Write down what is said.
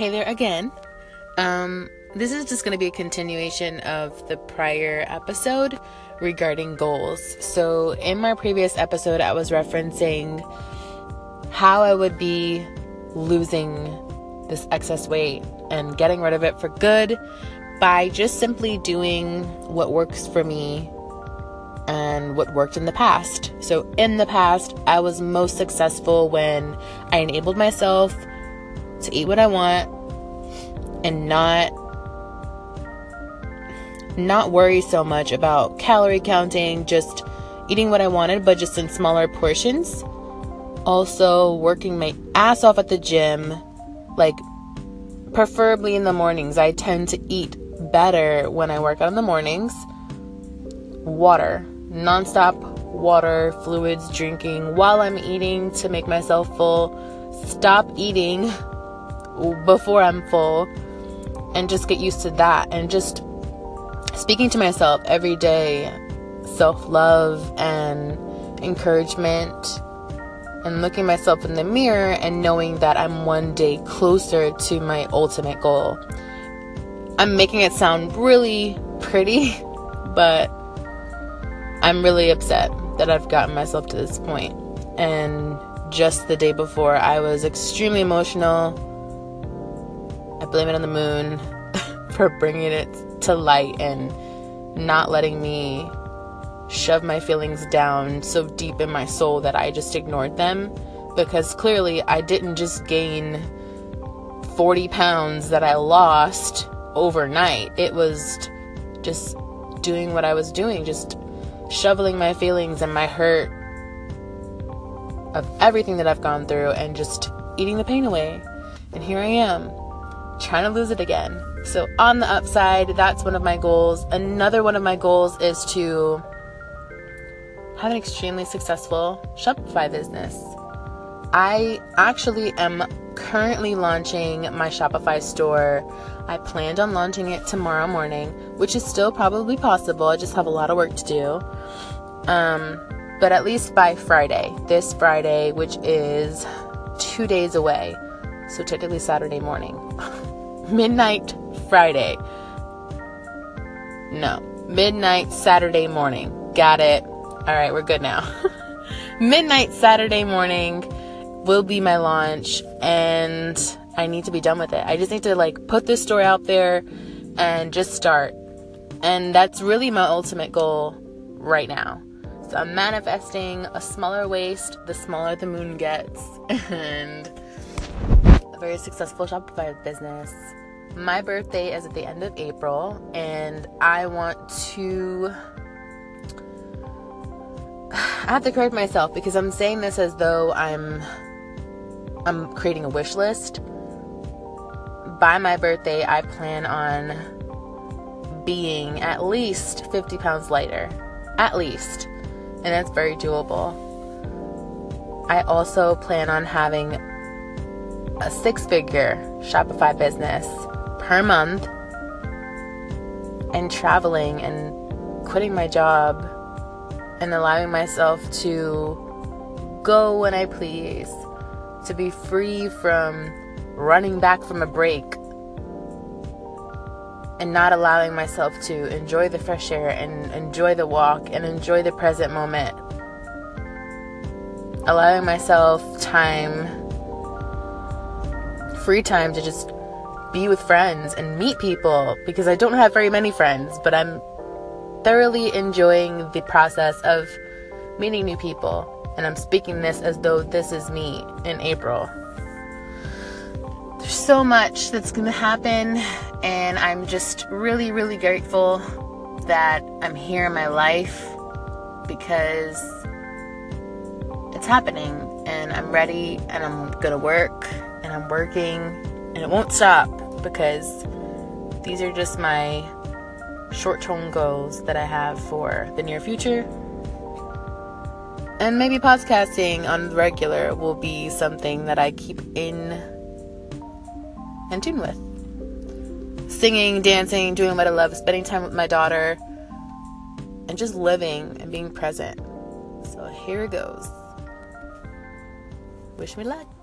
Hey there again. Um, this is just going to be a continuation of the prior episode regarding goals. So, in my previous episode, I was referencing how I would be losing this excess weight and getting rid of it for good by just simply doing what works for me and what worked in the past. So, in the past, I was most successful when I enabled myself to eat what I want and not not worry so much about calorie counting, just eating what I wanted but just in smaller portions. Also working my ass off at the gym, like preferably in the mornings. I tend to eat better when I work out in the mornings. Water, nonstop water, fluids, drinking while I'm eating to make myself full. Stop eating before I'm full and just get used to that and just speaking to myself every day self love and encouragement and looking myself in the mirror and knowing that I'm one day closer to my ultimate goal. I'm making it sound really pretty, but I'm really upset that I've gotten myself to this point. And just the day before, I was extremely emotional I blame it on the moon for bringing it to light and not letting me shove my feelings down so deep in my soul that I just ignored them. Because clearly, I didn't just gain 40 pounds that I lost overnight. It was just doing what I was doing, just shoveling my feelings and my hurt of everything that I've gone through and just eating the pain away. And here I am trying to lose it again. So, on the upside, that's one of my goals. Another one of my goals is to have an extremely successful Shopify business. I actually am currently launching my Shopify store. I planned on launching it tomorrow morning, which is still probably possible. I just have a lot of work to do. Um, but at least by Friday, this Friday, which is two days away, so technically Saturday morning. midnight Friday. No, midnight Saturday morning. Got it. All right, we're good now. midnight Saturday morning will be my launch, and I need to be done with it. I just need to like put this story out there and just start. And that's really my ultimate goal right now. So I'm manifesting a smaller waist, the smaller the moon gets, and a very successful Shopify business my birthday is at the end of April, and I want to. I have to correct myself because I'm saying this as though I'm I'm creating a wish list. By my birthday, I plan on being at least 50 pounds lighter. At least. And that's very doable. I also plan on having a six figure Shopify business per month and traveling and quitting my job and allowing myself to go when I please, to be free from running back from a break and not allowing myself to enjoy the fresh air and enjoy the walk and enjoy the present moment. Allowing myself time, free time to just be with friends and meet people because I don't have very many friends, but I'm thoroughly enjoying the process of meeting new people. And I'm speaking this as though this is me in April. There's so much that's going to happen, and I'm just really, really grateful that I'm here in my life because it's happening, and I'm ready, and I'm going to work, and I'm working, and it won't stop because these are just my short term goals that I have for the near future. And maybe podcasting on regular will be something that I keep in in tune with. Singing, dancing, doing what I love, spending time with my daughter, and just living and being present. So here it goes. Wish me luck.